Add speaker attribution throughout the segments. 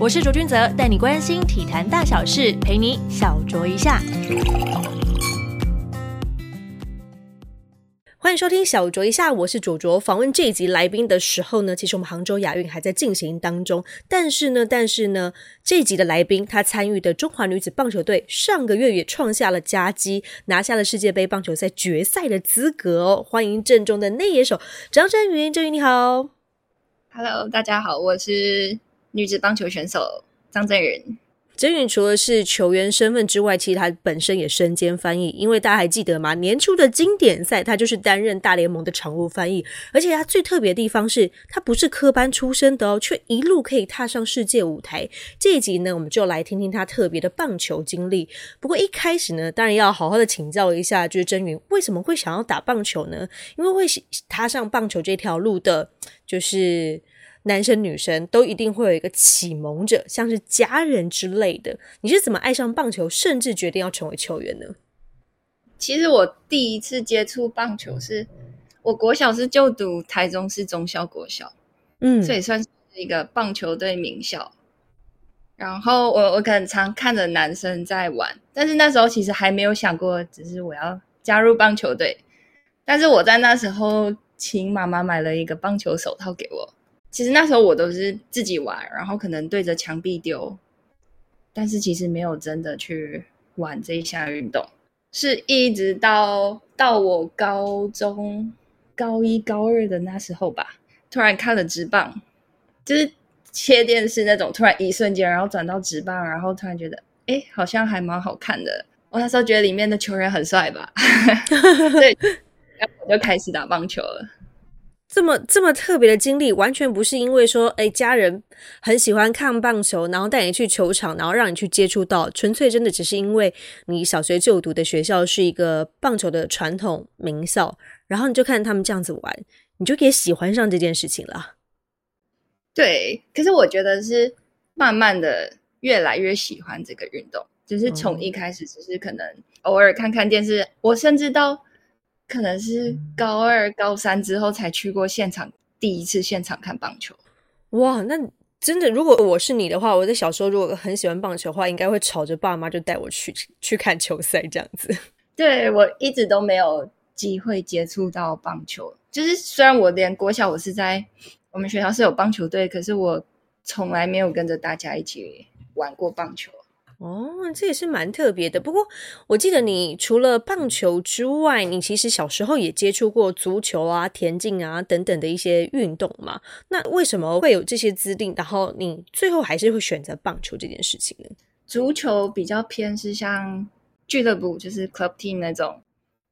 Speaker 1: 我是卓君泽，带你关心体坛大小事，陪你小酌一下。欢迎收听小酌一下，我是卓卓。访问这一集来宾的时候呢，其实我们杭州亚运还在进行当中。但是呢，但是呢，这一集的来宾他参与的中华女子棒球队上个月也创下了佳绩，拿下了世界杯棒球赛决赛的资格哦。欢迎正中的内野手张真云，真云你好
Speaker 2: ，Hello，大家好，我是女子棒球选手张真云。
Speaker 1: 真允除了是球员身份之外，其实他本身也身兼翻译。因为大家还记得吗？年初的经典赛，他就是担任大联盟的常务翻译。而且他最特别的地方是，他不是科班出身的哦，却一路可以踏上世界舞台。这一集呢，我们就来听听他特别的棒球经历。不过一开始呢，当然要好好的请教一下，就是真云为什么会想要打棒球呢？因为会踏上棒球这条路的，就是。男生女生都一定会有一个启蒙者，像是家人之类的。你是怎么爱上棒球，甚至决定要成为球员呢？
Speaker 2: 其实我第一次接触棒球是，我国小是就读台中市中校国小，嗯，所以算是一个棒球队名校。然后我我可能常看着男生在玩，但是那时候其实还没有想过，只是我要加入棒球队。但是我在那时候，请妈妈买了一个棒球手套给我。其实那时候我都是自己玩，然后可能对着墙壁丢，但是其实没有真的去玩这一项运动。是一直到到我高中高一高二的那时候吧，突然看了直棒，就是切电视那种，突然一瞬间，然后转到直棒，然后突然觉得，哎，好像还蛮好看的。我那时候觉得里面的球员很帅吧，对，然后我就开始打棒球了。
Speaker 1: 这么这么特别的经历，完全不是因为说，哎，家人很喜欢看棒球，然后带你去球场，然后让你去接触到，纯粹真的只是因为你小学就读的学校是一个棒球的传统名校，然后你就看他们这样子玩，你就也喜欢上这件事情了。
Speaker 2: 对，可是我觉得是慢慢的越来越喜欢这个运动，就是从一开始只是可能偶尔看看电视，我甚至到。可能是高二、高三之后才去过现场，第一次现场看棒球。
Speaker 1: 哇，那真的，如果我是你的话，我在小时候如果很喜欢棒球的话，应该会吵着爸妈就带我去去看球赛这样子。
Speaker 2: 对我一直都没有机会接触到棒球，就是虽然我连国小我是在我们学校是有棒球队，可是我从来没有跟着大家一起玩过棒球。
Speaker 1: 哦，这也是蛮特别的。不过，我记得你除了棒球之外，你其实小时候也接触过足球啊、田径啊等等的一些运动嘛。那为什么会有这些资历？然后你最后还是会选择棒球这件事情呢？
Speaker 2: 足球比较偏是像俱乐部，就是 club team 那种，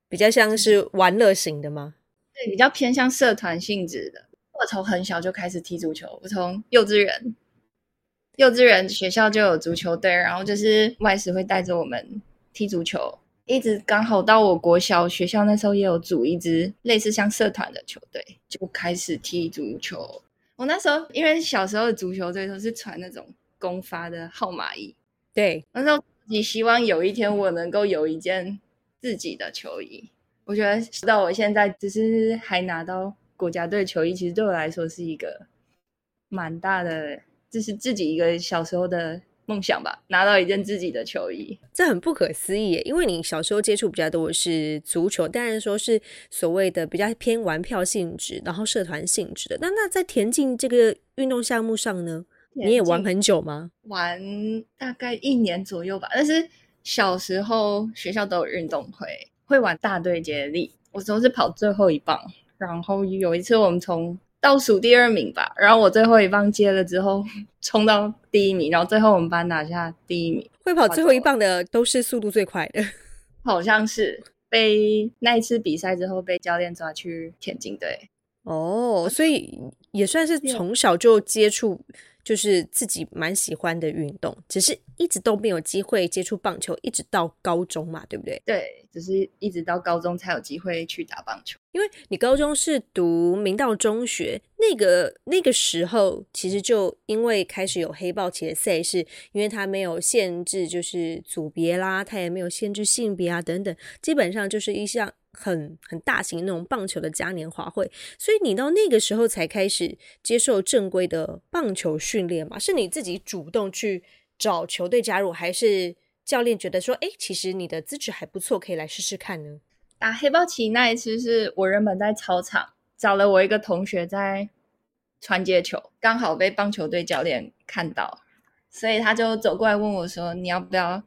Speaker 1: 比较像是玩乐型的吗？
Speaker 2: 对，比较偏向社团性质的。我从很小就开始踢足球，我从幼稚园。幼稚园学校就有足球队，然后就是外师会带着我们踢足球，一直刚好到我国小学校那时候也有组一支类似像社团的球队，就开始踢足球。我那时候因为小时候的足球队都是穿那种公发的号码衣，
Speaker 1: 对，
Speaker 2: 那时候你希望有一天我能够有一件自己的球衣。我觉得到我现在只是还拿到国家队球衣，其实对我来说是一个蛮大的。这是自己一个小时候的梦想吧，拿到一件自己的球衣，
Speaker 1: 这很不可思议。因为你小时候接触比较多的是足球，当然说是所谓的比较偏玩票性质，然后社团性质的。那那在田径这个运动项目上呢，你也玩很久吗？
Speaker 2: 玩大概一年左右吧。但是小时候学校都有运动会，会玩大队接力，我都是跑最后一棒。然后有一次我们从倒数第二名吧，然后我最后一棒接了之后冲到第一名，然后最后我们班拿下第一名。
Speaker 1: 会跑最后一棒的都是速度最快的，
Speaker 2: 好像是被那一次比赛之后被教练抓去田径队。
Speaker 1: 哦，所以也算是从小就接触。就是自己蛮喜欢的运动，只是一直都没有机会接触棒球，一直到高中嘛，对不对？
Speaker 2: 对，只是一直到高中才有机会去打棒球。
Speaker 1: 因为你高中是读明道中学，那个那个时候其实就因为开始有黑豹旗的赛事，因为它没有限制，就是组别啦，它也没有限制性别啊等等，基本上就是一项很很大型那种棒球的嘉年华会，所以你到那个时候才开始接受正规的棒球训练嘛？是你自己主动去找球队加入，还是教练觉得说，哎，其实你的资质还不错，可以来试试看呢？
Speaker 2: 打黑豹旗那一次是我原本在操场找了我一个同学在传接球，刚好被棒球队教练看到，所以他就走过来问我说：“你要不要？”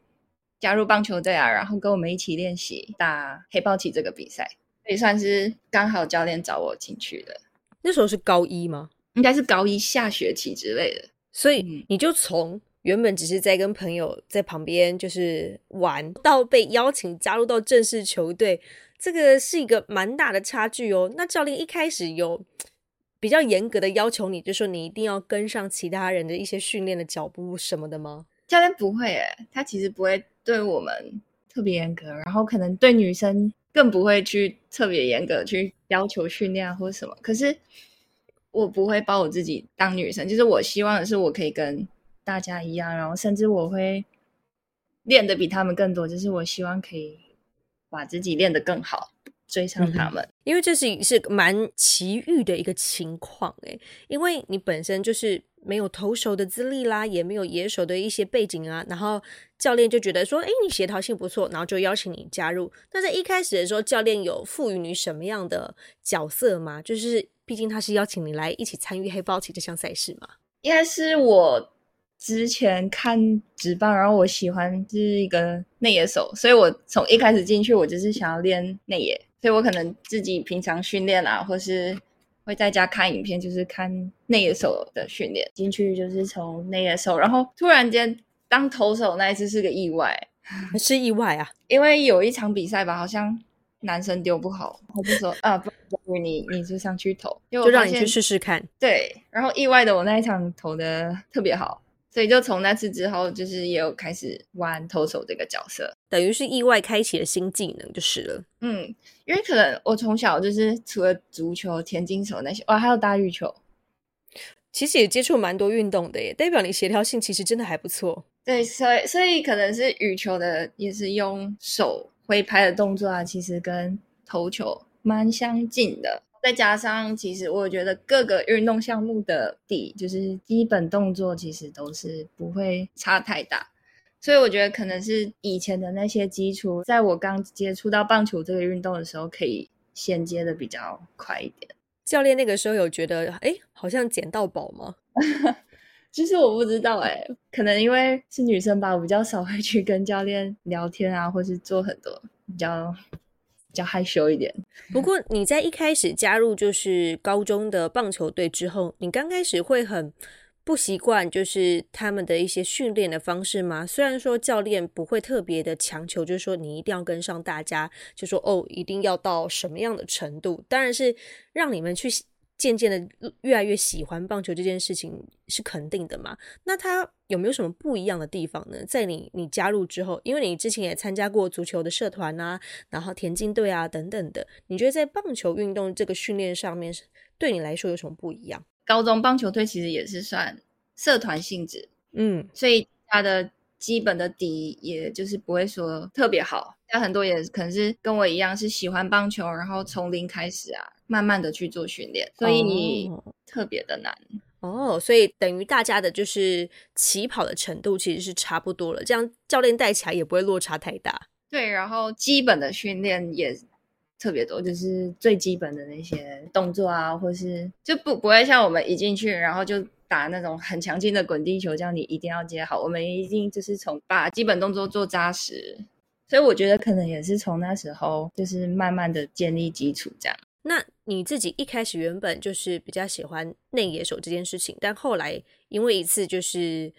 Speaker 2: 加入棒球队啊，然后跟我们一起练习打黑豹旗这个比赛，也算是刚好教练找我进去的。
Speaker 1: 那时候是高一吗？
Speaker 2: 应该是高一下学期之类的。
Speaker 1: 所以你就从原本只是在跟朋友在旁边就是玩，到被邀请加入到正式球队，这个是一个蛮大的差距哦。那教练一开始有比较严格的要求你，就说你一定要跟上其他人的一些训练的脚步什么的吗？
Speaker 2: 教练不会诶，他其实不会。对我们特别严格，然后可能对女生更不会去特别严格去要求训练或者什么。可是我不会把我自己当女生，就是我希望的是我可以跟大家一样，然后甚至我会练的比他们更多，就是我希望可以把自己练得更好，追上他们。
Speaker 1: 因为这是是蛮奇遇的一个情况诶，因为你本身就是。没有投手的资历啦，也没有野手的一些背景啊，然后教练就觉得说，哎，你协调性不错，然后就邀请你加入。那在一开始的时候，教练有赋予你什么样的角色吗？就是毕竟他是邀请你来一起参与黑豹旗这项赛事嘛。
Speaker 2: 应该是我之前看职棒，然后我喜欢是一个内野手，所以我从一开始进去，我就是想要练内野，所以我可能自己平常训练啊，或是。会在家看影片，就是看内野手的训练。进去就是从内野手，然后突然间当投手那一次是个意外，
Speaker 1: 是意外啊！
Speaker 2: 因为有一场比赛吧，好像男生丢不好，我就说啊，不如你你就上去投，
Speaker 1: 就让你去试试看。
Speaker 2: 对，然后意外的我那一场投的特别好。所以就从那次之后，就是也有开始玩投手这个角色，
Speaker 1: 等于是意外开启了新技能就是了。
Speaker 2: 嗯，因为可能我从小就是除了足球、田径手那些，哇，还有打羽球，
Speaker 1: 其实也接触蛮多运动的耶，代表你协调性其实真的还不错。
Speaker 2: 对，所以所以可能是羽球的也是用手挥拍的动作啊，其实跟投球蛮相近的。再加上，其实我觉得各个运动项目的底，就是基本动作，其实都是不会差太大。所以我觉得可能是以前的那些基础，在我刚接触到棒球这个运动的时候，可以衔接的比较快一点。
Speaker 1: 教练那个时候有觉得，哎，好像捡到宝吗？
Speaker 2: 其实我不知道，哎，可能因为是女生吧，我比较少会去跟教练聊天啊，或是做很多比较。比较害羞一点。
Speaker 1: 不过你在一开始加入就是高中的棒球队之后，你刚开始会很不习惯，就是他们的一些训练的方式吗？虽然说教练不会特别的强求，就是说你一定要跟上大家，就说哦，一定要到什么样的程度，当然是让你们去。渐渐的越来越喜欢棒球这件事情是肯定的嘛？那他有没有什么不一样的地方呢？在你你加入之后，因为你之前也参加过足球的社团啊，然后田径队啊等等的，你觉得在棒球运动这个训练上面，对你来说有什么不一样？
Speaker 2: 高中棒球队其实也是算社团性质，嗯，所以他的基本的底也就是不会说特别好。但很多也可能是跟我一样是喜欢棒球，然后从零开始啊。慢慢的去做训练，所以你特别的难
Speaker 1: 哦。所以等于大家的就是起跑的程度其实是差不多了，这样教练带起来也不会落差太大。
Speaker 2: 对，然后基本的训练也特别多，就是最基本的那些动作啊，或是就不不会像我们一进去然后就打那种很强劲的滚地球，这样你一定要接好。我们一定就是从把基本动作做扎实，所以我觉得可能也是从那时候就是慢慢的建立基础这样。
Speaker 1: 那你自己一开始原本就是比较喜欢内野手这件事情，但后来因为一次就是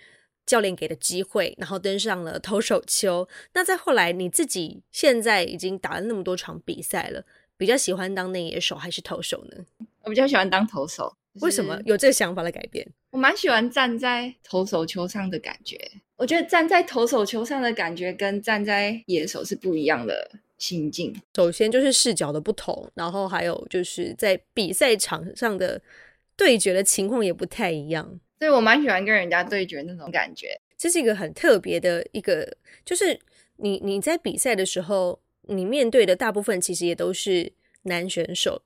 Speaker 1: 教练给的机会，然后登上了投手丘。那再后来你自己现在已经打了那么多场比赛了，比较喜欢当内野手还是投手呢？
Speaker 2: 我比较喜欢当投手。
Speaker 1: 为什么有这个想法的改变？
Speaker 2: 我蛮喜欢站在投手丘上的感觉。我觉得站在投手丘上的感觉跟站在野手是不一样的。心境，
Speaker 1: 首先就是视角的不同，然后还有就是在比赛场上的对决的情况也不太一样。
Speaker 2: 所以我蛮喜欢跟人家对决那种感觉，
Speaker 1: 这是一个很特别的一个，就是你你在比赛的时候，你面对的大部分其实也都是男选手。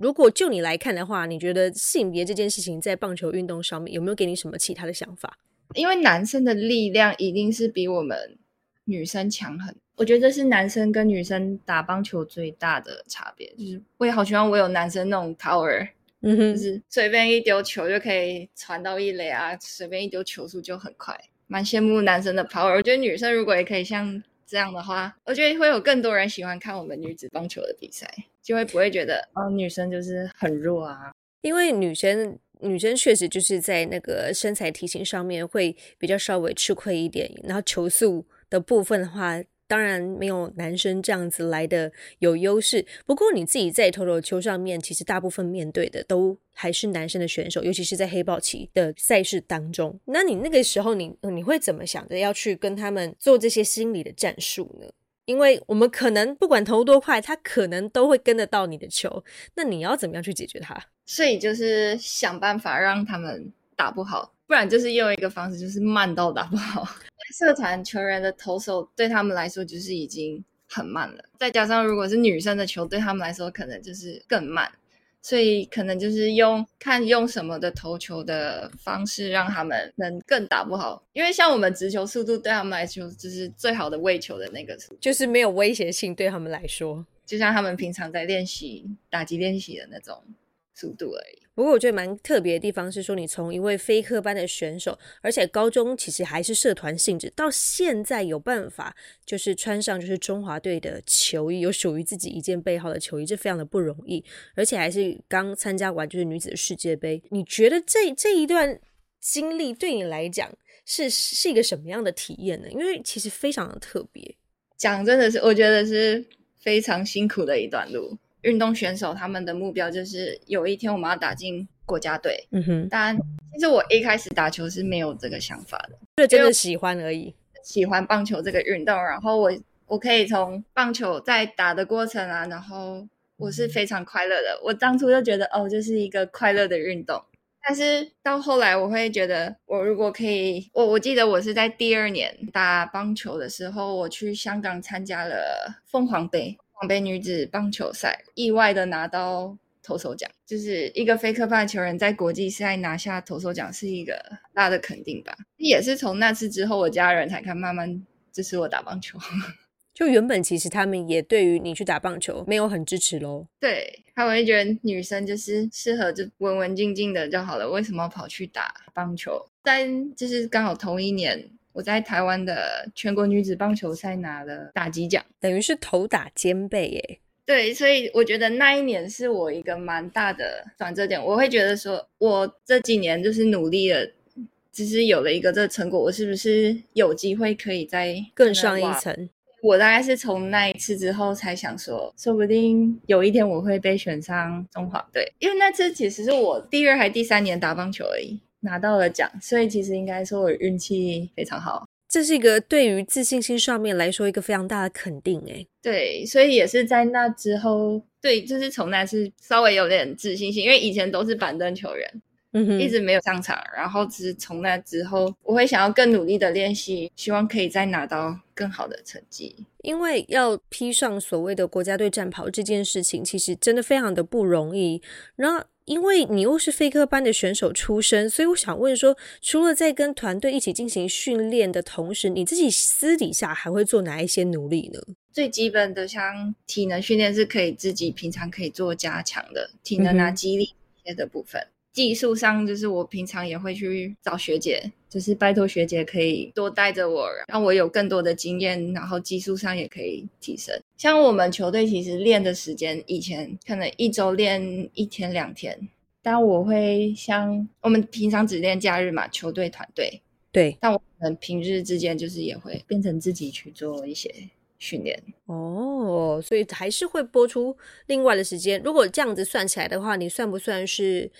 Speaker 1: 如果就你来看的话，你觉得性别这件事情在棒球运动上面有没有给你什么其他的想法？
Speaker 2: 因为男生的力量一定是比我们女生强很，我觉得这是男生跟女生打棒球最大的差别。就是我也好希望我有男生那种 power，嗯哼，就是随便一丢球就可以传到一垒啊，随便一丢球速就很快，蛮羡慕男生的 power。我觉得女生如果也可以像这样的话，我觉得会有更多人喜欢看我们女子棒球的比赛，就会不会觉得哦女生就是很弱啊，
Speaker 1: 因为女生。女生确实就是在那个身材体型上面会比较稍微吃亏一点，然后球速的部分的话，当然没有男生这样子来的有优势。不过你自己在投投球上面，其实大部分面对的都还是男生的选手，尤其是在黑豹旗的赛事当中。那你那个时候，你你会怎么想着要去跟他们做这些心理的战术呢？因为我们可能不管投多快，他可能都会跟得到你的球。那你要怎么样去解决他？
Speaker 2: 所以就是想办法让他们打不好，不然就是用一个方式，就是慢到打不好。社团球员的投手对他们来说就是已经很慢了，再加上如果是女生的球，对他们来说可能就是更慢。所以可能就是用看用什么的投球的方式，让他们能更打不好。因为像我们直球速度对他们来说，就是最好的喂球的那个，
Speaker 1: 就是没有威胁性对他们来说，
Speaker 2: 就像他们平常在练习打击练习的那种。速度而已。
Speaker 1: 不过我觉得蛮特别的地方是说，你从一位非科班的选手，而且高中其实还是社团性质，到现在有办法就是穿上就是中华队的球衣，有属于自己一件背号的球衣，这非常的不容易。而且还是刚参加完就是女子的世界杯，你觉得这这一段经历对你来讲是是一个什么样的体验呢？因为其实非常的特别。
Speaker 2: 讲真的是，我觉得是非常辛苦的一段路。运动选手他们的目标就是有一天我们要打进国家队。嗯哼，当然，其实我一开始打球是没有这个想法的，
Speaker 1: 就真的喜欢而已，
Speaker 2: 喜欢棒球这个运动。然后我我可以从棒球在打的过程啊，然后我是非常快乐的。我当初就觉得哦，这是一个快乐的运动。但是到后来，我会觉得我如果可以，我我记得我是在第二年打棒球的时候，我去香港参加了凤凰杯。广杯女子棒球赛意外的拿到投手奖，就是一个非科班球员在国际赛拿下投手奖，是一个大的肯定吧。也是从那次之后，我家人才看慢慢支持我打棒球。
Speaker 1: 就原本其实他们也对于你去打棒球没有很支持喽。
Speaker 2: 对他们会觉得女生就是适合就文文静静的就好了，为什么跑去打棒球？但就是刚好同一年。我在台湾的全国女子棒球赛拿了打击奖，
Speaker 1: 等于是头打肩背耶。
Speaker 2: 对，所以我觉得那一年是我一个蛮大的转折点。我会觉得说，我这几年就是努力了，只是有了一个这成果，我是不是有机会可以再
Speaker 1: 更上一层？
Speaker 2: 我大概是从那一次之后才想说，说不定有一天我会被选上中华队，因为那次其实是我第二还第三年打棒球而已。拿到了奖，所以其实应该说我运气非常好。
Speaker 1: 这是一个对于自信心上面来说一个非常大的肯定，哎，
Speaker 2: 对，所以也是在那之后，对，就是从那是稍微有点自信心，因为以前都是板凳球员，嗯哼，一直没有上场，然后只是从那之后，我会想要更努力的练习，希望可以再拿到更好的成绩。
Speaker 1: 因为要披上所谓的国家队战袍这件事情，其实真的非常的不容易。然后。因为你又是飞科班的选手出身，所以我想问说，除了在跟团队一起进行训练的同时，你自己私底下还会做哪一些努力呢？
Speaker 2: 最基本的像体能训练是可以自己平常可以做加强的，体能啊、肌力这些的部分。技术上就是我平常也会去找学姐，就是拜托学姐可以多带着我，让我有更多的经验，然后技术上也可以提升。像我们球队其实练的时间，以前可能一周练一天两天，但我会像我们平常只练假日嘛，球队团队
Speaker 1: 对，
Speaker 2: 但我们平日之间就是也会变成自己去做一些训练
Speaker 1: 哦，所以还是会播出另外的时间。如果这样子算起来的话，你算不算是？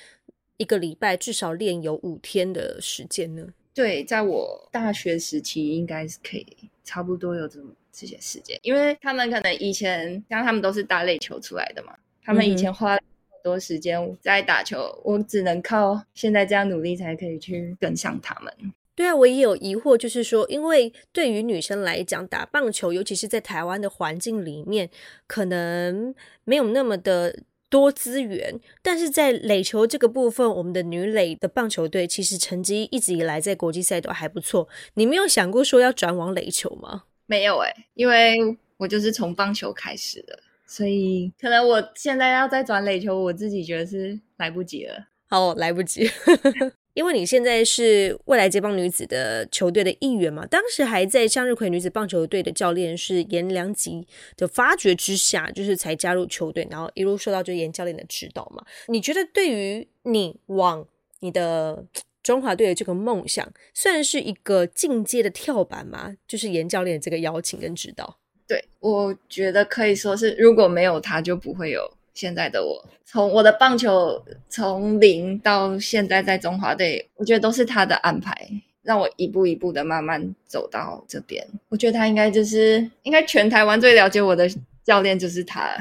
Speaker 1: 一个礼拜至少练有五天的时间呢？
Speaker 2: 对，在我大学时期应该是可以差不多有这么这些时间，因为他们可能以前像他们都是打垒球出来的嘛，他们以前花很多时间在打球，我只能靠现在这样努力才可以去跟上他们。
Speaker 1: 对啊，我也有疑惑，就是说，因为对于女生来讲，打棒球，尤其是在台湾的环境里面，可能没有那么的多资源。但是在垒球这个部分，我们的女垒的棒球队其实成绩一直以来在国际赛都还不错。你没有想过说要转往垒球吗？
Speaker 2: 没有哎，因为我就是从棒球开始的，所以可能我现在要再转垒球，我自己觉得是来不及了。
Speaker 1: 好，来不及。因为你现在是未来接棒女子的球队的一员嘛，当时还在向日葵女子棒球队的教练是严良吉的发掘之下，就是才加入球队，然后一路受到就严教练的指导嘛。你觉得对于你往你的中华队的这个梦想，算是一个进阶的跳板吗？就是严教练这个邀请跟指导。
Speaker 2: 对，我觉得可以说是，如果没有他，就不会有。现在的我，从我的棒球从零到现在在中华队，我觉得都是他的安排，让我一步一步的慢慢走到这边。我觉得他应该就是，应该全台湾最了解我的教练就是他，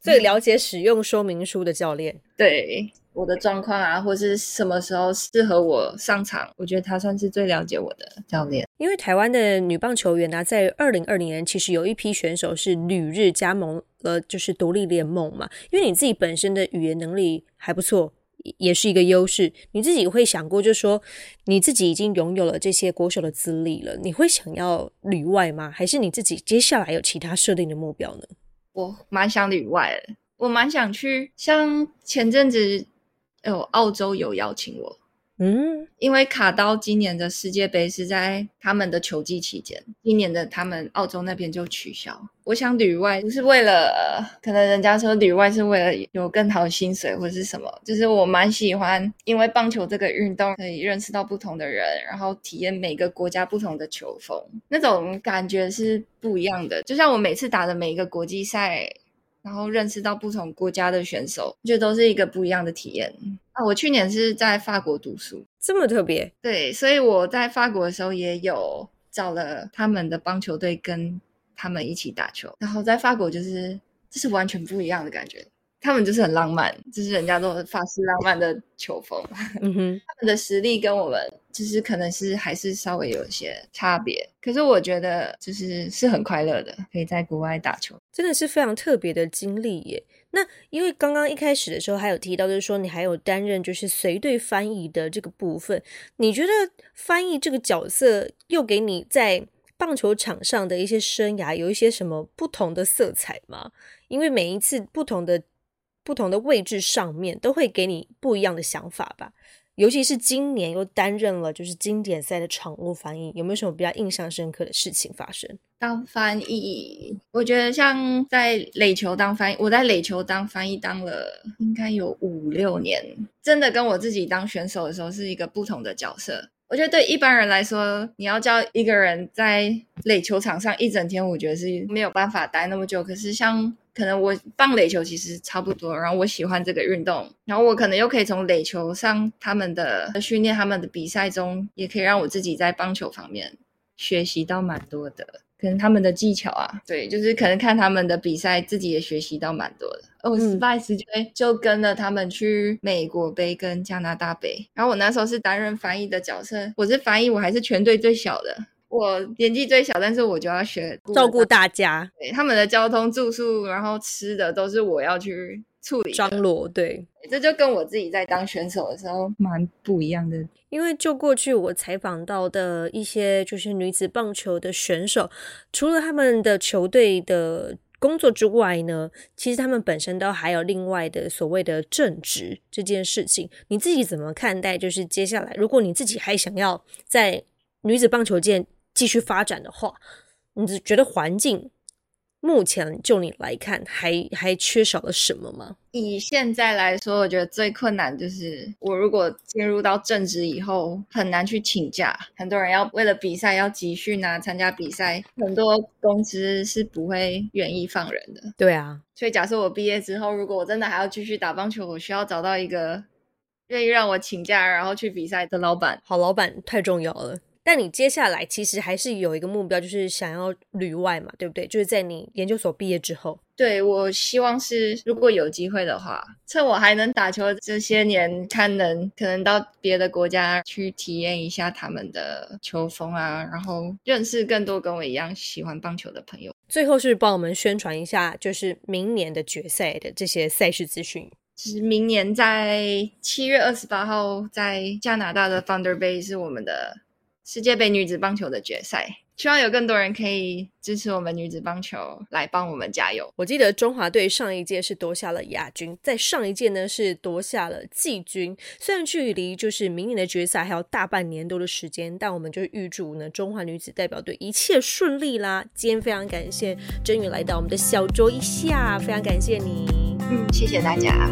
Speaker 1: 最了解使用说明书的教练。
Speaker 2: 对。我的状况啊，或是什么时候适合我上场，我觉得他算是最了解我的教练。
Speaker 1: 因为台湾的女棒球员呢，在二零二零年其实有一批选手是旅日加盟了，就是独立联盟嘛。因为你自己本身的语言能力还不错，也是一个优势。你自己会想过，就是说你自己已经拥有了这些国手的资历了，你会想要旅外吗？还是你自己接下来有其他设定的目标呢？
Speaker 2: 我蛮想旅外的，我蛮想去，像前阵子。有澳洲有邀请我，嗯，因为卡刀今年的世界杯是在他们的球季期间，今年的他们澳洲那边就取消。我想旅外不是为了，可能人家说旅外是为了有更好的薪水或者是什么，就是我蛮喜欢，因为棒球这个运动可以认识到不同的人，然后体验每个国家不同的球风，那种感觉是不一样的。就像我每次打的每一个国际赛。然后认识到不同国家的选手，我觉得都是一个不一样的体验啊！我去年是在法国读书，
Speaker 1: 这么特别。
Speaker 2: 对，所以我在法国的时候也有找了他们的棒球队跟他们一起打球，然后在法国就是这是完全不一样的感觉。他们就是很浪漫，就是人家都法式浪漫的球风。嗯哼，他们的实力跟我们就是可能是还是稍微有一些差别。可是我觉得就是是很快乐的，可以在国外打球，
Speaker 1: 真的是非常特别的经历耶。那因为刚刚一开始的时候还有提到，就是说你还有担任就是随队翻译的这个部分，你觉得翻译这个角色又给你在棒球场上的一些生涯有一些什么不同的色彩吗？因为每一次不同的。不同的位置上面都会给你不一样的想法吧，尤其是今年又担任了就是经典赛的场务翻译，有没有什么比较印象深刻的事情发生？
Speaker 2: 当翻译，我觉得像在垒球当翻译，我在垒球当翻译当了应该有五六年，真的跟我自己当选手的时候是一个不同的角色。我觉得对一般人来说，你要叫一个人在垒球场上一整天，我觉得是没有办法待那么久。可是像可能我棒垒球其实差不多，然后我喜欢这个运动，然后我可能又可以从垒球上他们的训练、他们的比赛中，也可以让我自己在棒球方面学习到蛮多的，可能他们的技巧啊，对，就是可能看他们的比赛，自己也学习到蛮多的。我 Spice 就就跟了他们去美国杯跟加拿大杯，然后我那时候是担任翻译的角色，我是翻译，我还是全队最小的。我年纪最小，但是我就要学
Speaker 1: 照顾大家，
Speaker 2: 对他们的交通、住宿，然后吃的都是我要去处理。
Speaker 1: 张罗对，
Speaker 2: 这就跟我自己在当选手的时候蛮不一样的。
Speaker 1: 因为就过去我采访到的一些就是女子棒球的选手，除了他们的球队的工作之外呢，其实他们本身都还有另外的所谓的正职这件事情。你自己怎么看待？就是接下来，如果你自己还想要在女子棒球界。继续发展的话，你觉得环境目前就你来看，还还缺少了什么吗？
Speaker 2: 以现在来说，我觉得最困难就是我如果进入到正职以后，很难去请假。很多人要为了比赛要集训啊，参加比赛，很多公司是不会愿意放人的。
Speaker 1: 对啊，
Speaker 2: 所以假设我毕业之后，如果我真的还要继续打棒球，我需要找到一个愿意让我请假，然后去比赛的老板。
Speaker 1: 好老板太重要了。但你接下来其实还是有一个目标，就是想要旅外嘛，对不对？就是在你研究所毕业之后。
Speaker 2: 对，我希望是如果有机会的话，趁我还能打球这些年，看能可能到别的国家去体验一下他们的球风啊，然后认识更多跟我一样喜欢棒球的朋友。
Speaker 1: 最后是帮我们宣传一下，就是明年的决赛的这些赛事资讯。
Speaker 2: 其实明年在七月二十八号，在加拿大的 Thunder Bay 是我们的世界杯女子棒球的决赛。希望有更多人可以支持我们女子棒球，来帮我们加油。
Speaker 1: 我记得中华队上一届是夺下了亚军，在上一届呢是夺下了季军。虽然距离就是明年的决赛还有大半年多的时间，但我们就预祝呢中华女子代表队一切顺利啦！今天非常感谢真宇来到我们的小桌一下，非常感谢你。
Speaker 2: 嗯，谢谢大家。